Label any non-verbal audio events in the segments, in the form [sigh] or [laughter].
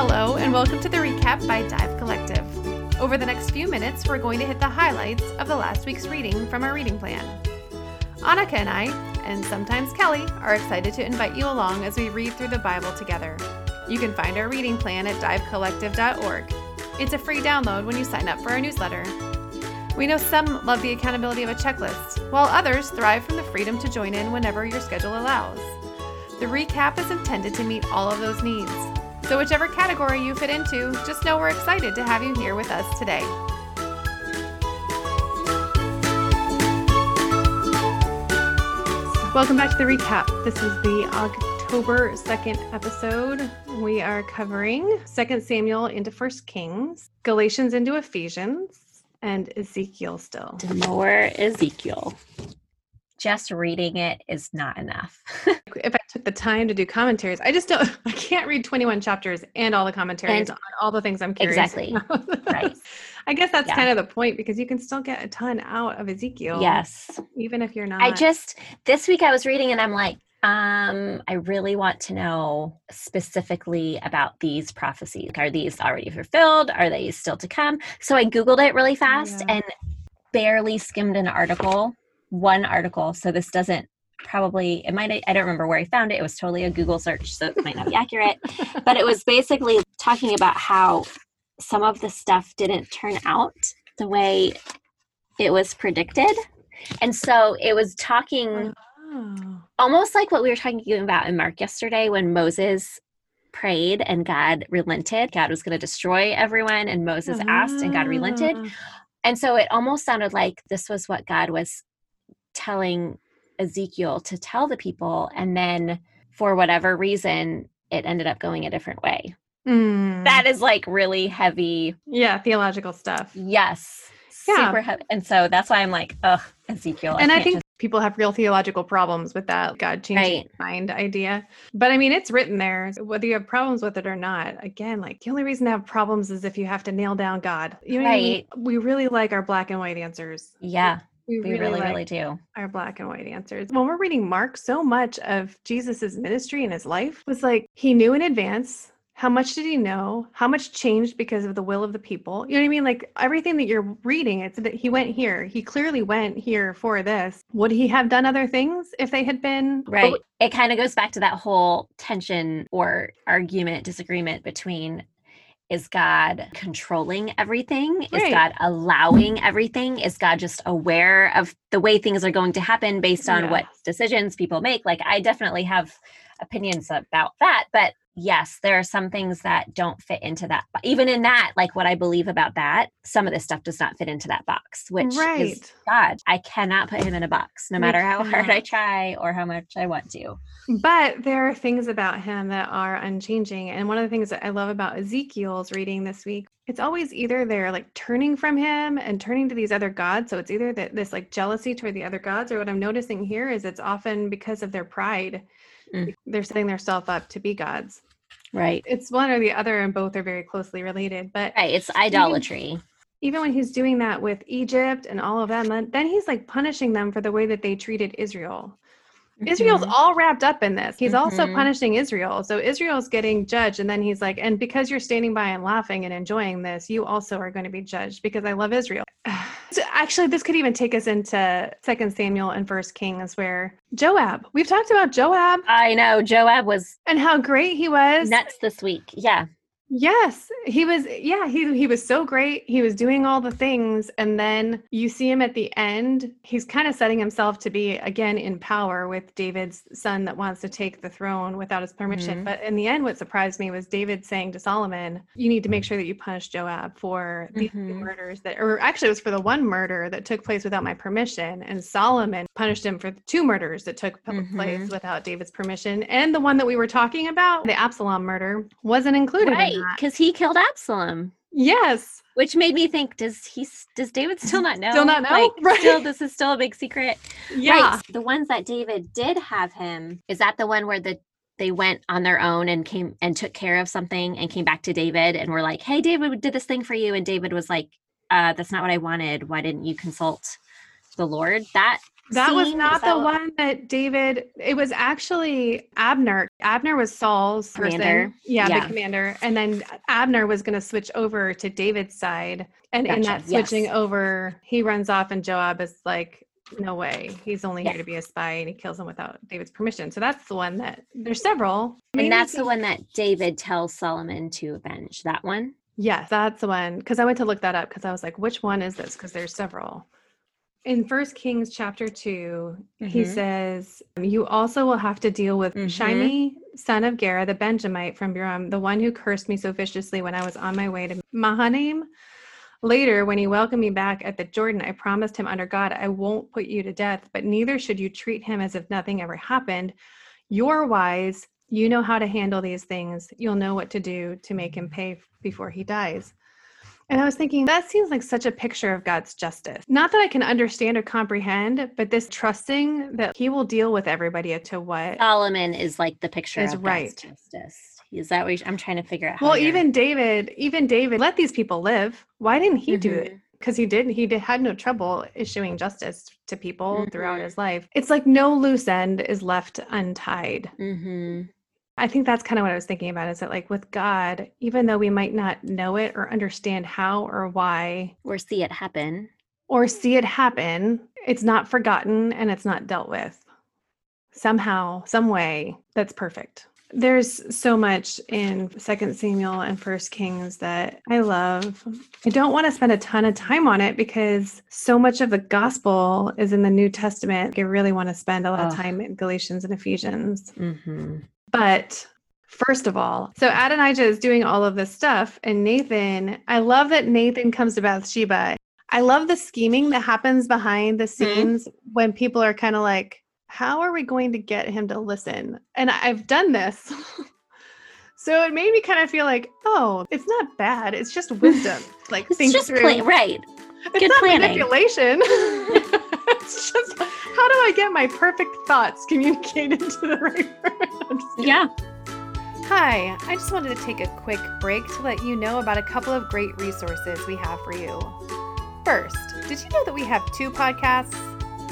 Hello, and welcome to the recap by Dive Collective. Over the next few minutes, we're going to hit the highlights of the last week's reading from our reading plan. Annika and I, and sometimes Kelly, are excited to invite you along as we read through the Bible together. You can find our reading plan at divecollective.org. It's a free download when you sign up for our newsletter. We know some love the accountability of a checklist, while others thrive from the freedom to join in whenever your schedule allows. The recap is intended to meet all of those needs. So, whichever category you fit into, just know we're excited to have you here with us today. Welcome back to the recap. This is the October 2nd episode. We are covering 2 Samuel into 1 Kings, Galatians into Ephesians, and Ezekiel still. More Ezekiel. Just reading it is not enough. [laughs] if I took the time to do commentaries, I just don't, [laughs] I can't read 21 chapters and all the commentaries And- on all the things I'm curious Exactly. about. [laughs] Right. I guess that's Yeah. kind of the point because you can still get a ton out of Ezekiel. Yes. Even if you're not. I just this week I was reading and I'm like, um, I really want to know specifically about these prophecies. Are these already fulfilled? Are they still to come? So I Googled it really fast Yeah. and barely skimmed an article, one article. So this doesn't probably it might I don't remember where I found it. It was totally a Google search, so it might not be accurate. [laughs] but it was basically talking about how some of the stuff didn't turn out the way it was predicted. And so it was talking Oh. almost like what we were talking about in Mark yesterday when Moses prayed and God relented. God was going to destroy everyone, and Moses asked and God relented. Ah. And so it almost sounded like this was what God was telling Ezekiel to tell the people. And then for whatever reason, it ended up going a different way. Mm. That is like really heavy. yeah, theological stuff. Yes. Yeah. Super heavy. And so that's why I'm like, ugh, Ezekiel. and I think just- people have real theological problems with that God changing Right. mind idea. But I mean, it's written there, whether you have problems with it or not. Again, like the only reason to have problems is if you have to nail down God. You know what I mean? We really like our black and white answers. yeah, We, we really, really, like really do. our black and white answers. When we're reading Mark, so much of Jesus's ministry and his life was like he knew in advance. How much did he know? How much changed because of the will of the people? You know what I mean? Like everything that you're reading, it's that he went here. He clearly went here for this. Would he have done other things if they had been Right. It kind of goes back to that whole tension or argument, disagreement between is God controlling everything? Is God allowing everything? Is God just aware of the way things are going to happen based on what decisions people make? Like, I definitely have opinions about that. But yes, there are some things that don't fit into that. But even in that, like what I believe about that, some of this stuff does not fit into that box, which is? God. I cannot put him in a box, no matter how hard I try or how much I want to. But there are things about him that are unchanging. And one of the things that I love about Ezekiel's reading this week, it's always either they're like turning from him and turning to these other gods. So it's either that this like jealousy toward the other gods, or what I'm noticing here is it's often because of their pride. Mm. They're setting themselves up to be gods. Right. It's one or the other, and both are very closely related. But Right. It's idolatry. even when he's doing that with Egypt and all of them, then, then he's like punishing them for the way that they treated Israel. Israel's Mhm. all wrapped up in this. He's also Mhm. punishing Israel. So Israel's getting judged. And then he's like, and because you're standing by and laughing and enjoying this, you also are going to be judged because I love Israel. [sighs] So actually, this could even take us into Second Samuel and First Kings, where Joab, we've talked about Joab I know. Joab was and how great he was. nuts this week. Yeah. Yes, he was. Yeah, he he was so great. He was doing all the things, and then you see him at the end. He's kind of setting himself to be again in power with David's son that wants to take the throne without his permission. Mhm. But in the end, what surprised me was David saying to Solomon, "You need to make sure that you punish Joab for these Mhm. murders that, or actually, it was for the one murder that took place without my permission." And Solomon punished him for two murders that took p- place without David's permission, and the one that we were talking about, the Absalom murder, wasn't included. in Right. Because he killed Absalom. Yes. Which made me think, does he does David still not know? Still not know? Like, [laughs] Right. still this is still a big secret. Yeah. Right. The ones that David did have him, is that the one where the they went on their own and came and took care of something and came back to David and were like, Hey David, we did this thing for you. And David was like, uh, that's not what I wanted. Why didn't you consult the Lord? That That was not that the one that David. It was actually Abner. Abner was Saul's person. Commander. Yeah, Yeah. the commander. And then Abner was going to switch over to David's side. And in that switching Yes. over, he runs off, and Joab is like, "No way! He's only Yeah. here to be a spy," and he kills him without David's permission. So that's the one that there's several. Maybe And that's the one that David tells Solomon to avenge. That one. Yes, that's the one. Because I went to look that up because I was like, which one is this? Because there's several. In First Kings chapter 2, he Mhm. says, You also will have to deal with Mhm. Shimei, son of Gera, the Benjamite from Bahurim, the one who cursed me so viciously when I was on my way to Mahanaim. Later, when he welcomed me back at the Jordan, I promised him under God, I won't put you to death, but neither should you treat him as if nothing ever happened. You're wise. You know how to handle these things. You'll know what to do to make him pay before he dies. And I was thinking, that seems like such a picture of God's justice. Not that I can understand or comprehend, but this trusting that he will deal with everybody to what. Solomon is like the picture Is of right. God's justice. Is that what I'm trying to figure out? how Well, even David, even David let these people live. Why didn't he do it? Because he didn't. he did, had no trouble issuing justice to people throughout Mhm. his life it's like no loose end is left untied Mhm. I think that's kind of what i was thinking about is that like with god even though we might not know it or understand how or why Or see it happen. or see it happen it's not forgotten and it's not dealt with. Somehow some way that's perfect. There's so much in second samuel and first kings that i love. I don't want to spend a ton of time on it because so much of the gospel is in the new testament. I really want to spend a lot of time in galatians and ephesians. Mm-hmm. But first of all, so Adonijah is doing all of this stuff, and Nathan, I love that Nathan comes to Bathsheba. I love the scheming that happens behind the mm-hmm. scenes when people are kind of like, how are we going to get him to listen? And I've done this. [laughs] so it made me kind of feel like, oh, it's not bad. It's just [laughs] wisdom. Like It's just through. plain, right. It's good not planning. manipulation. [laughs] it's just how do I get my perfect thoughts communicated to the right person? I'm just kidding. Yeah. Hi, I just wanted to take a quick break to let you know about a couple of great resources we have for you. First, did you know that we have two podcasts?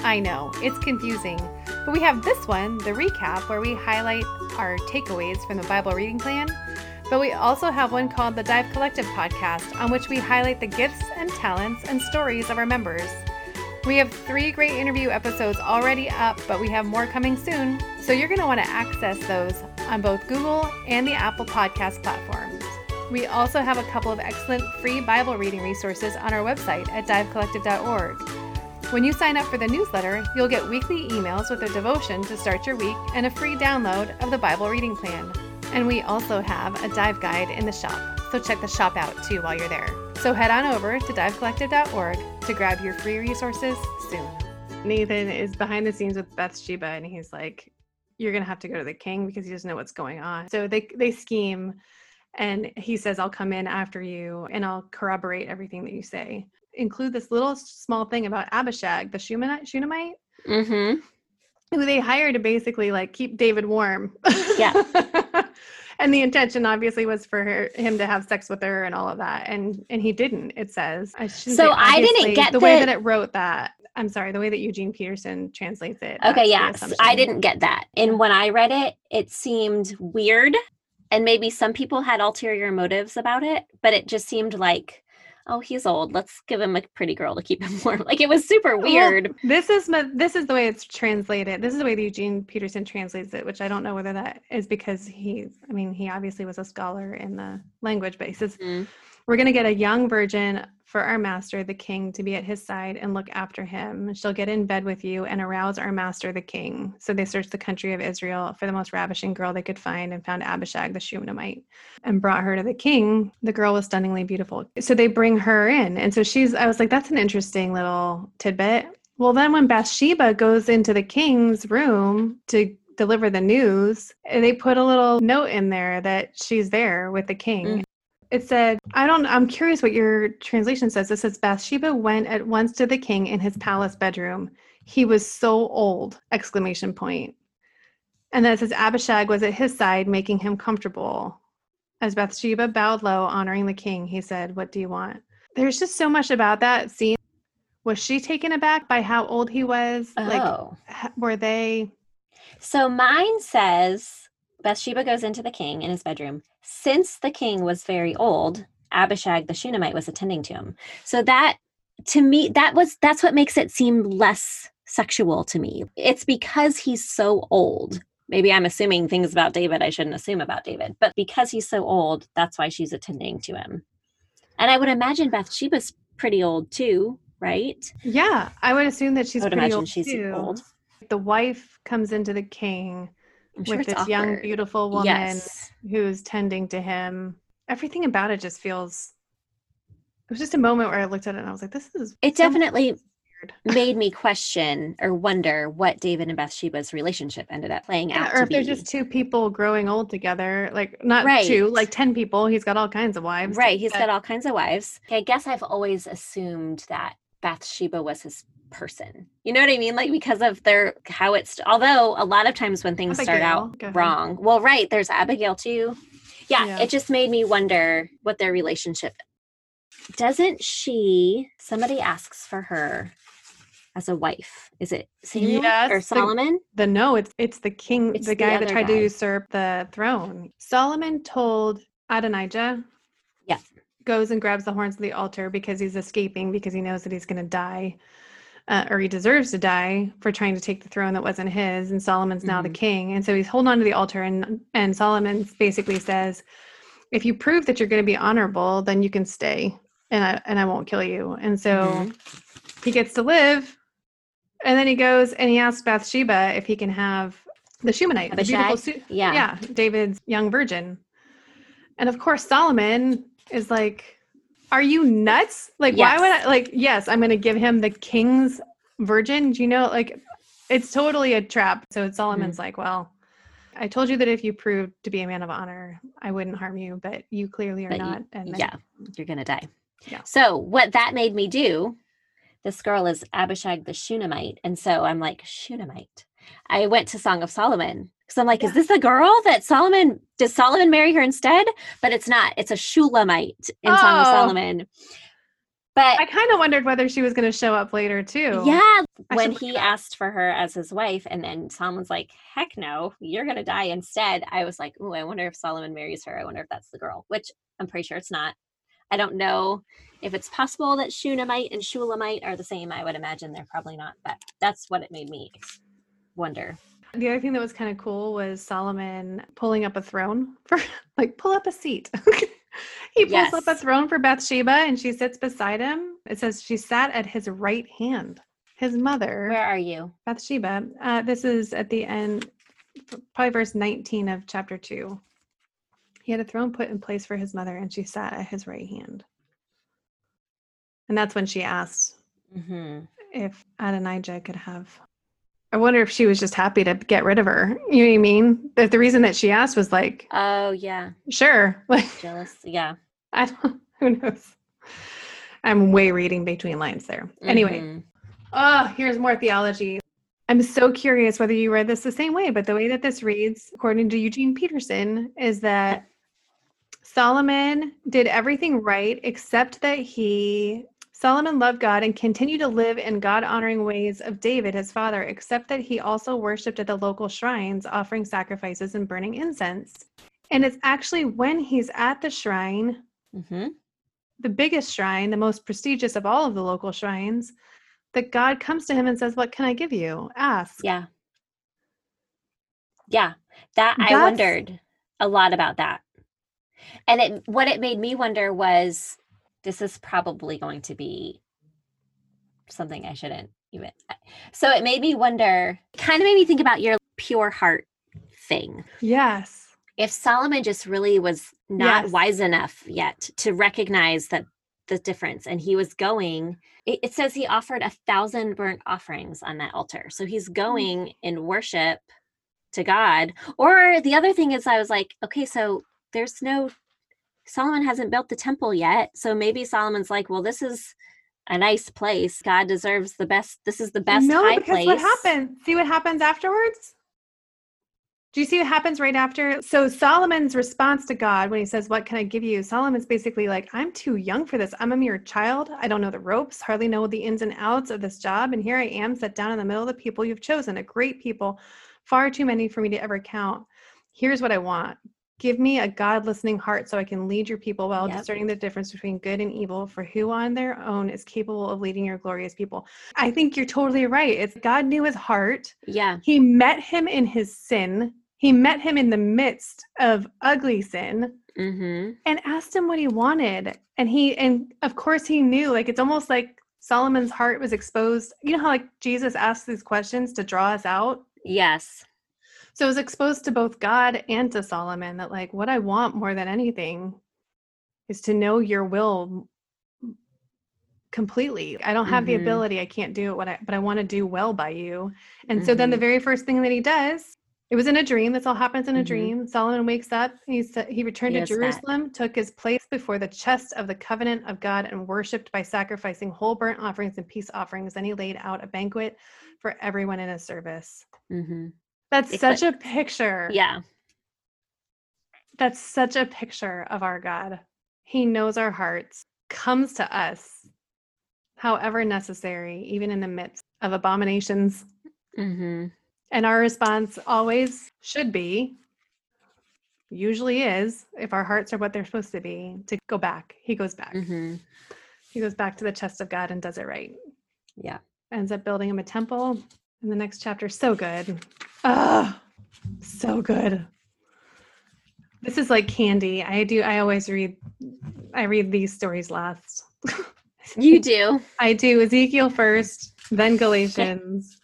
I know, it's confusing, but we have this one, the recap, where we highlight our takeaways from the Bible reading plan. But we also have one called the Dive Collective podcast, on which we highlight the gifts and talents and stories of our members. We have three great interview episodes already up, but we have more coming soon. So you're going to want to access those on both Google and the Apple Podcast platforms. We also have a couple of excellent free Bible reading resources on our website at divecollective.org. When you sign up for the newsletter, you'll get weekly emails with a devotion to start your week and a free download of the Bible reading plan. And we also have a dive guide in the shop, so check the shop out too while you're there. So head on over to divecollective.org to grab your free resources soon. Nathan is behind the scenes with Bathsheba and he's like, You're gonna have to go to the king because he doesn't know what's going on. So they they scheme and he says, I'll come in after you and I'll corroborate everything that you say. Include this little small thing about Abishag, the Shunammite, Shunammite Mm-hmm. who they hired to basically like keep David warm. Yeah. [laughs] and the intention obviously was for her, him to have sex with her and all of that, and and he didn't. It says. I So I didn't get the way that it wrote that. I'm sorry, the way that Eugene Peterson translates it. Okay, the yes. I didn't get that. And when I read it, it seemed weird. And maybe some people had ulterior motives about it, but it just seemed like, oh, he's old. Let's give him a pretty girl to keep him [laughs] warm. Like it was super Well, weird. this is my, this is the way it's translated. This is the way that Eugene Peterson translates it, which I don't know whether that is because he. I mean, he obviously was a scholar in the language, but he says Mhm. We're going to get a young virgin for our master, the king, to be at his side and look after him. She'll get in bed with you and arouse our master, the king. So they searched the country of Israel for the most ravishing girl they could find and found Abishag, the Shunammite, and brought her to the king. The girl was stunningly beautiful. So they bring her in. And so she's, I was like, that's an interesting little tidbit. Well, then when Bathsheba goes into the king's room to deliver the news, they put a little note in there that she's there with the king. Mm. It said, I don't, I'm curious what your translation says. It says, Bathsheba went at once to the king in his palace bedroom. He was so old, exclamation point. And then it says, Abishag was at his side, making him comfortable. As Bathsheba bowed low, honoring the king, he said, What do you want? There's just so much about that scene was she taken aback by how old he was? Like, Oh. h- were they? So mine says Bathsheba goes into the king in his bedroom. Since the king was very old, Abishag the Shunammite was attending to him. So that to me, that was that's what makes it seem less sexual to me. It's because he's so old. Maybe I'm assuming things about David I shouldn't assume about David, but because he's so old, that's why she's attending to him. And I would imagine Bathsheba's pretty old too, right? Yeah, I would assume that she's I would pretty imagine she's too. old. The wife comes into the king I'm sure with this young, beautiful woman Yes. who's tending to him. Everything about it just feels. It was just a moment where I looked at it and I was like, "This is." It definitely [laughs] made me question or wonder what David and Bathsheba's relationship ended up playing Yeah, out or if they're just two people growing old together, like not Right. two, like ten people. He's got all kinds of wives. right, he's got all kinds of wives. I guess I've always assumed that Bathsheba was his person. You know what I mean? Like because of their how it's although a lot of times when things start out wrong. Well, right, there's Abigail too. Yeah, Yeah. it just made me wonder what their relationship doesn't she somebody asks for her as a wife. Is it Samuel Yes, or Solomon? The no, it's it's the king, It's the the guy that other tried to usurp the throne. Solomon told Adonijah, Yeah. goes and grabs the horns of the altar because he's escaping because he knows that he's going to die, uh, or he deserves to die for trying to take the throne that wasn't his. And Solomon's now the Mhm. king, and so he's holding on to the altar, and and Solomon basically says, "If you prove that you're going to be honorable, then you can stay, and I and I won't kill you." And so Mhm. he gets to live. And then he goes and he asks Bathsheba if he can have the Shumanite, the beautiful, su- Yeah. yeah, David's young virgin. And of course, Solomon is like, "Are you nuts? Like, why would I? Like, yes, I'm going to give him the king's virgin. Do you know? Like, it's totally a trap." So hmm. Solomon's like, "Well." I told you that if you proved to be a man of honor, I wouldn't harm you, but you clearly are But you- not. and then- yeah, you're gonna die. Yeah. So what that made me do, this girl is Abishag the Shunammite, and so I'm like Shunammite. I went to Song of Solomon because I'm like, is this a girl that Solomon? Does Solomon marry her instead? But it's not. It's a Shulamite in Song of Oh. Solomon. But I kind of wondered whether she was going to show up later too. yeah, I when he asked for her as his wife, and then Solomon's like, "Heck no, you're gonna die instead." I was like, "Ooh, I wonder if Solomon marries her. I wonder if that's the girl." Which I'm pretty sure it's not. I don't know if it's possible that Shunammite and Shulamite are the same. I would imagine they're probably not, but that's what it made me wonder. The other thing that was kind of cool was Solomon pulling up a throne for [laughs] like pull up a seat. [laughs] he pulls up a throne for Bathsheba and she sits beside him. It says she sat at his right hand. His mother, Where are you? Bathsheba. Uh, this is at the end, probably verse 19 of chapter 2. He had a throne put in place for his mother and she sat at his right hand. And that's when she asked hmm if Adonijah could have. I wonder if she was just happy to get rid of her. You know what I mean? That the reason that she asked was like, Oh yeah, sure. [laughs] Like, jealous. Yeah. I don't, [laughs] who knows? I'm way reading between lines there. Anyway, Mhm. oh, here's more theology. I'm so curious whether you read this the same way, but the way that this reads, according to Eugene Peterson, is that Solomon did everything right except that he Solomon loved God and continued to live in God honoring ways of David, his father, except that he also worshiped at the local shrines, offering sacrifices and burning incense. And it's actually when he's at the shrine, Mhm. the biggest shrine, the most prestigious of all of the local shrines, that God comes to him and says, What can I give you? Ask. Yeah. Yeah. That I wondered a lot about that. And it what it made me wonder was this is probably going to be something I shouldn't even so it made me wonder kind of made me think about your pure heart thing. Yes. If Solomon just really was not Yes. wise enough yet to recognize that the difference and he was going it, it says he offered a thousand burnt offerings on that altar so he's mm. going in worship to god or the other thing is i was like okay so there's no solomon hasn't built the temple yet so maybe solomon's like well this is a nice place god deserves the best this is the best no, high because place what happens? See what happens afterwards? Do you see what happens right after? So Solomon's response to God when he says, What can I give you? Solomon's basically like, I'm too young for this. I'm a mere child. I don't know the ropes, hardly know the ins and outs of this job. And here I am, set down in the middle of the people you've chosen, a great people, far too many for me to ever count. Here's what I want. Give me a God listening heart so I can lead your people well, Yep. discerning the difference between good and evil, for who on their own is capable of leading your glorious people. I think you're totally right. It's God knew his heart. Yeah. He met him in his sin. He met him in the midst of ugly sin Mm-hmm. and asked him what he wanted. And he, and of course, he knew. Like, it's almost like Solomon's heart was exposed. You know how, like, Jesus asked these questions to draw us out? Yes. So it was exposed to both God and to Solomon that, like, what I want more than anything is to know your will completely. I don't have the Mhm. ability. I can't do it what I but I want to do well by you. And so then the Mhm. very first thing that he does, it was in a dream. This all happens in a Mhm. dream. Solomon wakes up. He said he returned Yes, to that. Jerusalem, took his place before the chest of the covenant of God, and worshipped by sacrificing whole burnt offerings and peace offerings. Then he laid out a banquet for everyone in his service. That's such a picture. Yeah. That's such a picture of our God. He knows our hearts, comes to us, however necessary, even in the midst of abominations. Mm-hmm. And our response always should be, usually is, if our hearts are what they're supposed to be, to go back. He goes back. Mm-hmm. He goes back to the chest of God and does it right. Yeah. Ends up building him a temple in the next chapter. So good. Ah, so good. This is like candy. I do. I always read. I read these stories last. [laughs] You do. I do Ezekiel first, then Galatians,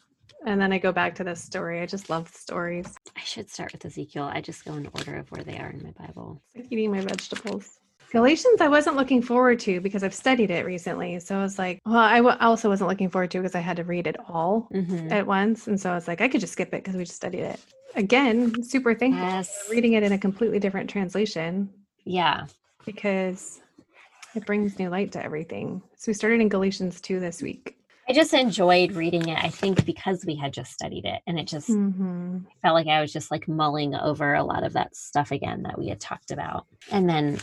and then I go back to this story. I just love stories. I should start with Ezekiel. I just go in order of where they are in my Bible. It's like eating my vegetables. Galatians, I wasn't looking forward to because I've studied it recently. So I was like, well, I w- also wasn't looking forward to because I had to read it all Mm-hmm. at once. And so I was like, I could just skip it because we just studied it. Again, super thankful Yes. for reading it in a completely different translation Yeah. because it brings new light to everything. So we started in Galatians 2 this week. I just enjoyed reading it. I think because we had just studied it and it just Mm-hmm. felt like I was just like mulling over a lot of that stuff again that we had talked about. And then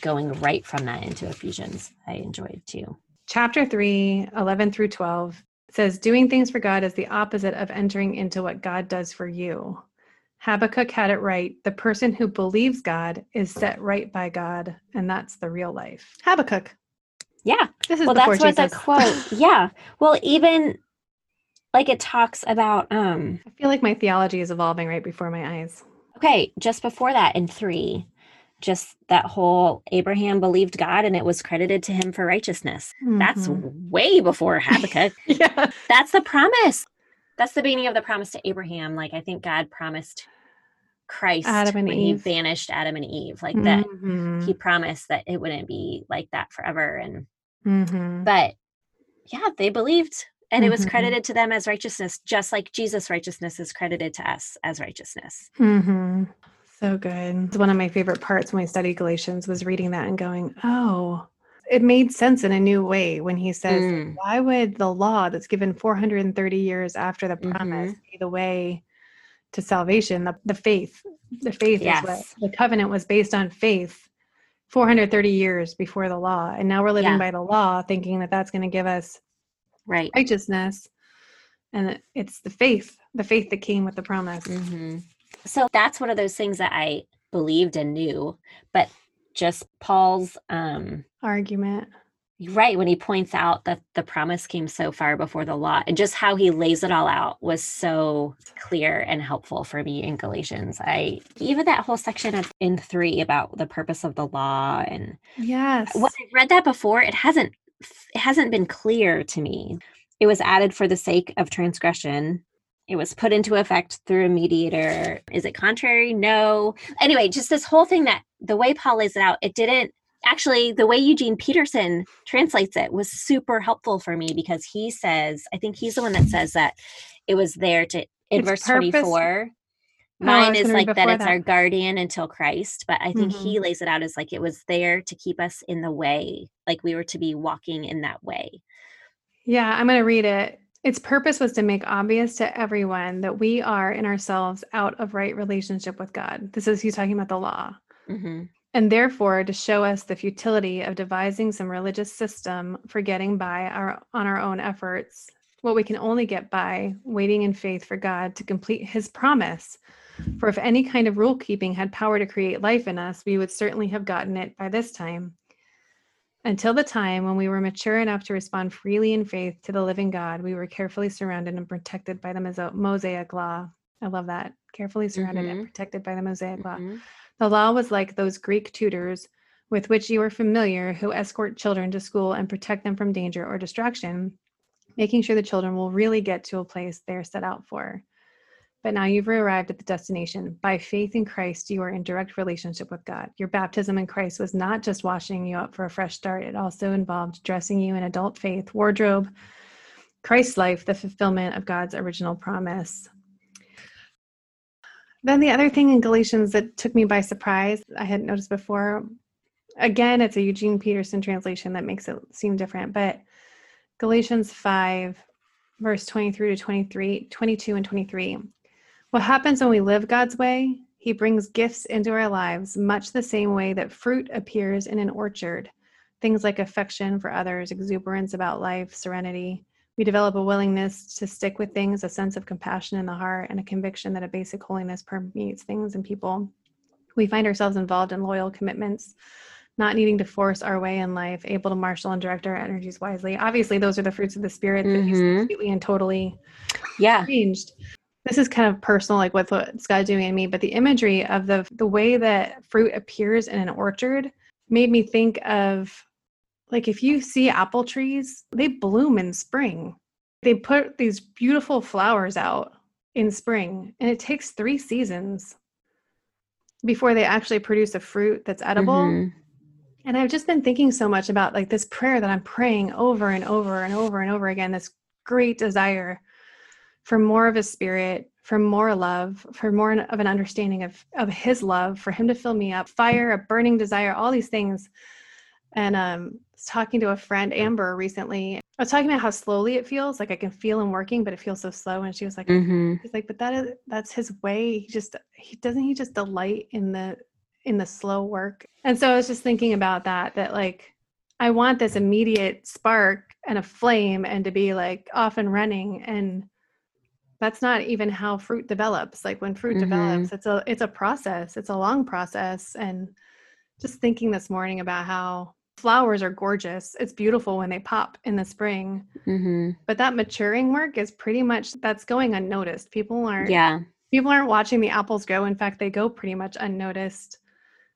going right from that into Ephesians, I enjoyed too. Chapter 3, 11 through 12 says, Doing things for God is the opposite of entering into what God does for you. Habakkuk had it right. The person who believes God is set right by God, and that's the real life. Habakkuk. Yeah. This is Well, that's what the quote. [laughs] Yeah. Well, even like it talks about um I feel like my theology is evolving right before my eyes. okay, just before that in 3, just that whole Abraham believed God and it was credited to him for righteousness. That's Mhm. way before Habakkuk. [laughs] yeah. That's the promise. That's the beginning of the promise to Abraham. Like I think God promised Christ Adam and when Eve. he banished Adam and Eve. Like that Mhm. he promised that it wouldn't be like that forever. And Mhm. but yeah, they believed and it was Mhm. credited to them as righteousness, just like Jesus' righteousness is credited to us as righteousness. hmm So good. It's one of my favorite parts when we studied Galatians was reading that and going, oh, it made sense in a new way when he says, Mm. why would the law that's given 430 years after the promise Mm-hmm. be the way to salvation? The, the faith, the faith is what the covenant was based on faith 430 years before the law. And now we're living Yeah. by the law, thinking that that's going to give us Right. righteousness. And it's the faith, the faith that came with the promise. hmm So that's one of those things that I believed and knew, but just Paul's um Argument. Right when he points out that the promise came so far before the law and just how he lays it all out was so clear and helpful for me in galatians. I even that whole section in three about the purpose of the law and Yes. when i've read that before it hasn't it hasn't been clear to me. It was added for the sake of transgression. It was put into effect through a mediator. Is it contrary? No. Anyway just this whole thing that the way paul lays it out it didn't actually the way eugene peterson translates it was super helpful for me because he says i think he's the one that says that it was there to in Its verse purpose- 24 Oh, mine is like that it's that. our guardian until christ but i think Mhm. he lays it out as like it was there to keep us in the way like we were to be walking in that way Yeah, I'm going to read it. its purpose was to make obvious to everyone that we are in ourselves out of right relationship with God. This is he's talking about the law. Mm-hmm. And therefore to show us the futility of devising some religious system for getting by our on our own efforts, what we can only get by waiting in faith for God to complete his promise. For if any kind of rule keeping had power to create life in us, we would certainly have gotten it by this time until the time when we were mature enough to respond freely in faith to the living God, we were carefully surrounded and protected by the Mosaic law. I love that. Carefully surrounded mm-hmm. and protected by the Mosaic mm-hmm. law. The law was like those Greek tutors with which you are familiar who escort children to school and protect them from danger or distraction, making sure the children will really get to a place they're set out for. But now you've arrived at the destination. By faith in Christ, you are in direct relationship with God. Your baptism in Christ was not just washing you up for a fresh start, it also involved dressing you in adult faith, wardrobe, Christ's life, the fulfillment of God's original promise. Then the other thing in Galatians that took me by surprise, I hadn't noticed before. Again, it's a Eugene Peterson translation that makes it seem different, but Galatians 5, verse 23 to 23, 22 and 23 what happens when we live God's way? He brings gifts into our lives, much the same way that fruit appears in an orchard. Things like affection for others, exuberance about life, serenity. We develop a willingness to stick with things, a sense of compassion in the heart, and a conviction that a basic holiness permeates things and people. We find ourselves involved in loyal commitments, not needing to force our way in life, able to marshal and direct our energies wisely. Obviously, those are the fruits of the spirit that mm-hmm. he's completely and totally yeah. changed this is kind of personal, like what's what God's doing in me, but the imagery of the the way that fruit appears in an orchard made me think of like if you see apple trees, they bloom in spring. They put these beautiful flowers out in spring, and it takes three seasons before they actually produce a fruit that's edible. Mm-hmm. And I've just been thinking so much about like this prayer that I'm praying over and over and over and over again, this great desire for more of his spirit, for more love, for more of an understanding of, of his love, for him to fill me up, fire, a burning desire, all these things. And um, I was talking to a friend, Amber, recently. I was talking about how slowly it feels. Like I can feel him working, but it feels so slow. And she was like, mm-hmm. "He's like, but that is that's his way. He just he doesn't he just delight in the in the slow work." And so I was just thinking about that. That like I want this immediate spark and a flame, and to be like off and running and that's not even how fruit develops like when fruit mm-hmm. develops it's a it's a process it's a long process and just thinking this morning about how flowers are gorgeous it's beautiful when they pop in the spring mm-hmm. but that maturing work is pretty much that's going unnoticed people aren't yeah people aren't watching the apples grow in fact they go pretty much unnoticed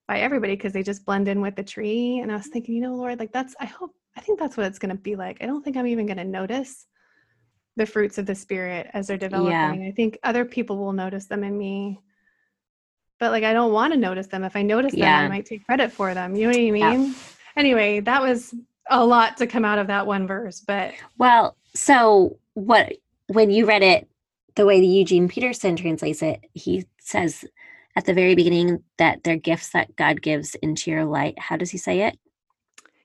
by everybody because they just blend in with the tree and i was thinking you know lord like that's i hope i think that's what it's going to be like i don't think i'm even going to notice the fruits of the spirit as they're developing. Yeah. I think other people will notice them in me. But like I don't want to notice them. If I notice them, yeah. I might take credit for them. You know what I mean? Anyway, that was a lot to come out of that one verse, but well, so what when you read it the way the Eugene Peterson translates it, he says at the very beginning that they're gifts that God gives into your light. How does he say it?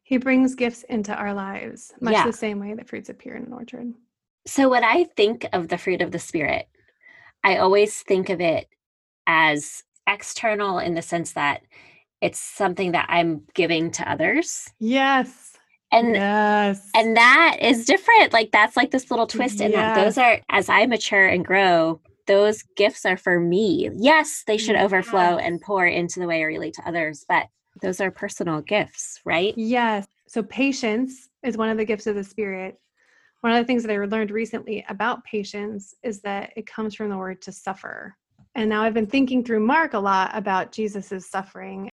He brings gifts into our lives, much yeah. the same way that fruits appear in an orchard. So, when I think of the fruit of the Spirit, I always think of it as external in the sense that it's something that I'm giving to others. Yes. And yes. and that is different. Like that's like this little twist in yes. that. Those are as I mature and grow, those gifts are for me. Yes, they should yes. overflow and pour into the way I relate to others, but those are personal gifts, right? Yes. So patience is one of the gifts of the spirit one of the things that I learned recently about patience is that it comes from the word to suffer. And now I've been thinking through Mark a lot about Jesus's suffering,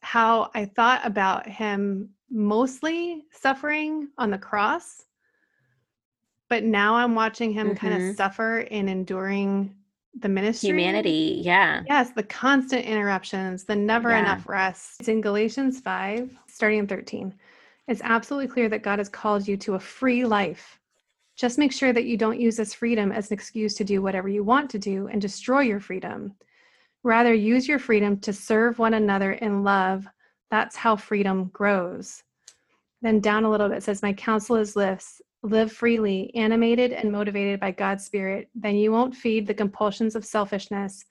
how I thought about him mostly suffering on the cross. But now I'm watching him mm-hmm. kind of suffer in enduring the ministry. Humanity, yeah. Yes, the constant interruptions, the never yeah. enough rest. It's in Galatians 5, starting in 13. It's absolutely clear that God has called you to a free life. Just make sure that you don't use this freedom as an excuse to do whatever you want to do and destroy your freedom. Rather, use your freedom to serve one another in love. That's how freedom grows. Then down a little bit says, My counsel is this live freely, animated and motivated by God's Spirit, then you won't feed the compulsions of selfishness,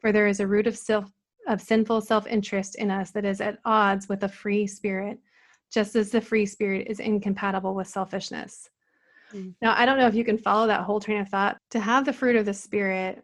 for there is a root of self of sinful self-interest in us that is at odds with a free spirit, just as the free spirit is incompatible with selfishness. Mm. Now, I don't know if you can follow that whole train of thought. To have the fruit of the spirit,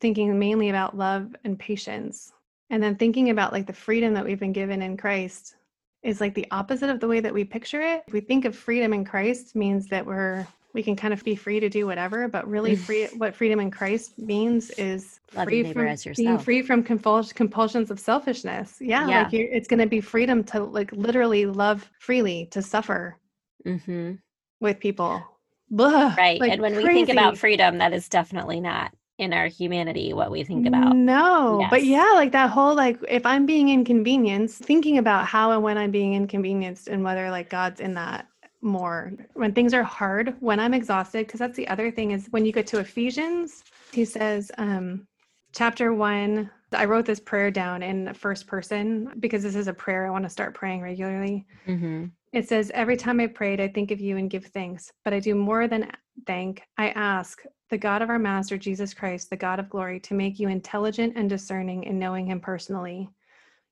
thinking mainly about love and patience, and then thinking about like the freedom that we've been given in Christ is like the opposite of the way that we picture it. We think of freedom in Christ means that we're we can kind of be free to do whatever, but really free [laughs] what freedom in Christ means is free from being free from compul- compulsions of selfishness. Yeah, yeah. like it's going to be freedom to like literally love freely, to suffer mm-hmm. with people. Blah, right. Like and when crazy. we think about freedom, that is definitely not in our humanity what we think about. No, yes. but yeah, like that whole like if I'm being inconvenienced, thinking about how and when I'm being inconvenienced and whether like God's in that more when things are hard, when I'm exhausted, because that's the other thing is when you get to Ephesians, he says, um, chapter one, I wrote this prayer down in first person because this is a prayer I want to start praying regularly. Mm-hmm. It says, Every time I prayed, I think of you and give thanks, but I do more than thank. I ask the God of our Master Jesus Christ, the God of glory, to make you intelligent and discerning in knowing Him personally.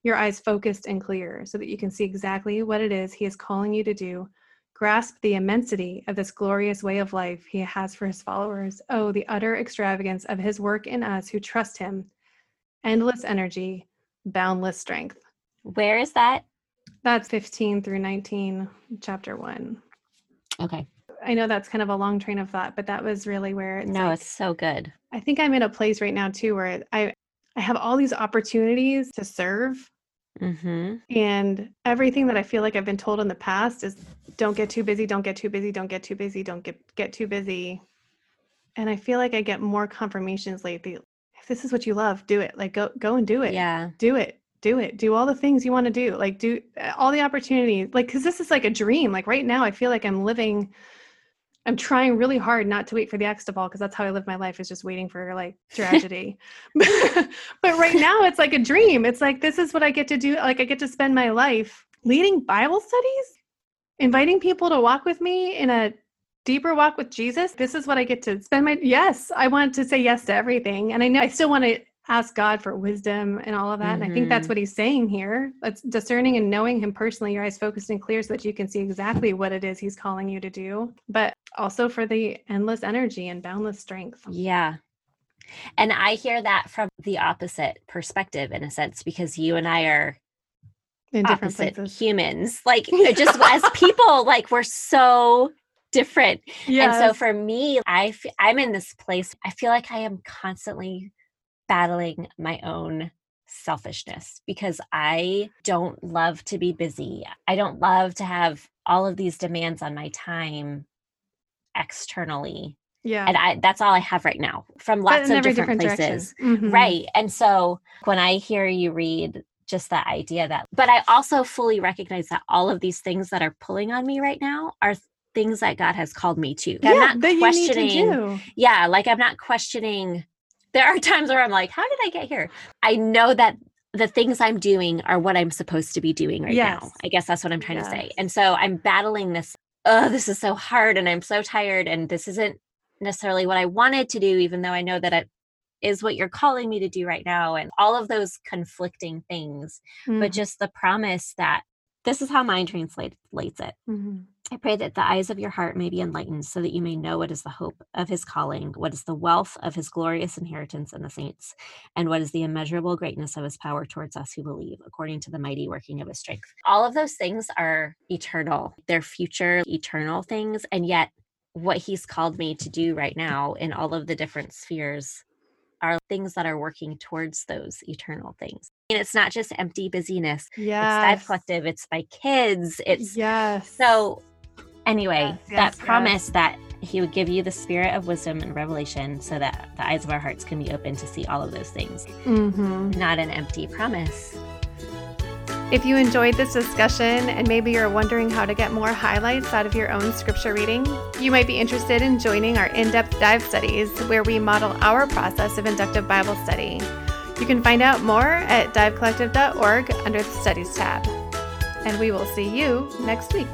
Your eyes focused and clear so that you can see exactly what it is He is calling you to do. Grasp the immensity of this glorious way of life He has for His followers. Oh, the utter extravagance of His work in us who trust Him. Endless energy, boundless strength. Where is that? That's 15 through 19, chapter 1. Okay. I know that's kind of a long train of thought, but that was really where it's No, like, it's so good. I think I'm in a place right now too where I I have all these opportunities to serve. Mm-hmm. And everything that I feel like I've been told in the past is don't get too busy, don't get too busy, don't get too busy, don't get get too busy. And I feel like I get more confirmations lately. If this is what you love, do it. Like go go and do it. Yeah. Do it do it do all the things you want to do like do eh, all the opportunities like because this is like a dream like right now i feel like i'm living I'm trying really hard not to wait for the X to fall because that's how I live my life is just waiting for like tragedy. [laughs] [laughs] but right now it's like a dream. It's like this is what I get to do. Like I get to spend my life leading Bible studies, inviting people to walk with me in a deeper walk with Jesus. This is what I get to spend my yes, I want to say yes to everything. And I know I still want to ask God for wisdom and all of that. Mm-hmm. And I think that's mm-hmm. what he's saying here. That's discerning and knowing him personally, your eyes focused and clear so that you can see exactly what it is he's calling you to do. But also for the endless energy and boundless strength. Yeah. And I hear that from the opposite perspective in a sense, because you and I are in different places. humans. Like [laughs] just as people, like we're so different. Yes. And so for me, I f- I'm in this place. I feel like I am constantly battling my own selfishness because I don't love to be busy. I don't love to have all of these demands on my time externally. Yeah. And I that's all I have right now from lots of different, different places. Mm-hmm. Right. And so when I hear you read just that idea that but I also fully recognize that all of these things that are pulling on me right now are things that God has called me to. Yeah, I'm not questioning. Yeah, like I'm not questioning there are times where I'm like, how did I get here? I know that the things I'm doing are what I'm supposed to be doing right yes. now. I guess that's what I'm trying yes. to say. And so I'm battling this, oh, this is so hard and I'm so tired and this isn't necessarily what I wanted to do, even though I know that it is what you're calling me to do right now. And all of those conflicting things, mm-hmm. but just the promise that this is how mine translates it. Mm-hmm. I pray that the eyes of your heart may be enlightened so that you may know what is the hope of his calling, what is the wealth of his glorious inheritance in the saints, and what is the immeasurable greatness of his power towards us who believe, according to the mighty working of his strength. All of those things are eternal, they're future eternal things. And yet, what he's called me to do right now in all of the different spheres are things that are working towards those eternal things. And it's not just empty busyness. Yeah. It's Dive Collective, it's my kids. It's yes. So anyway, yes, that yes, promise that he would give you the spirit of wisdom and revelation so that the eyes of our hearts can be open to see all of those things. Mm-hmm. Not an empty promise. If you enjoyed this discussion and maybe you're wondering how to get more highlights out of your own scripture reading, you might be interested in joining our in depth dive studies where we model our process of inductive Bible study. You can find out more at divecollective.org under the Studies tab. And we will see you next week.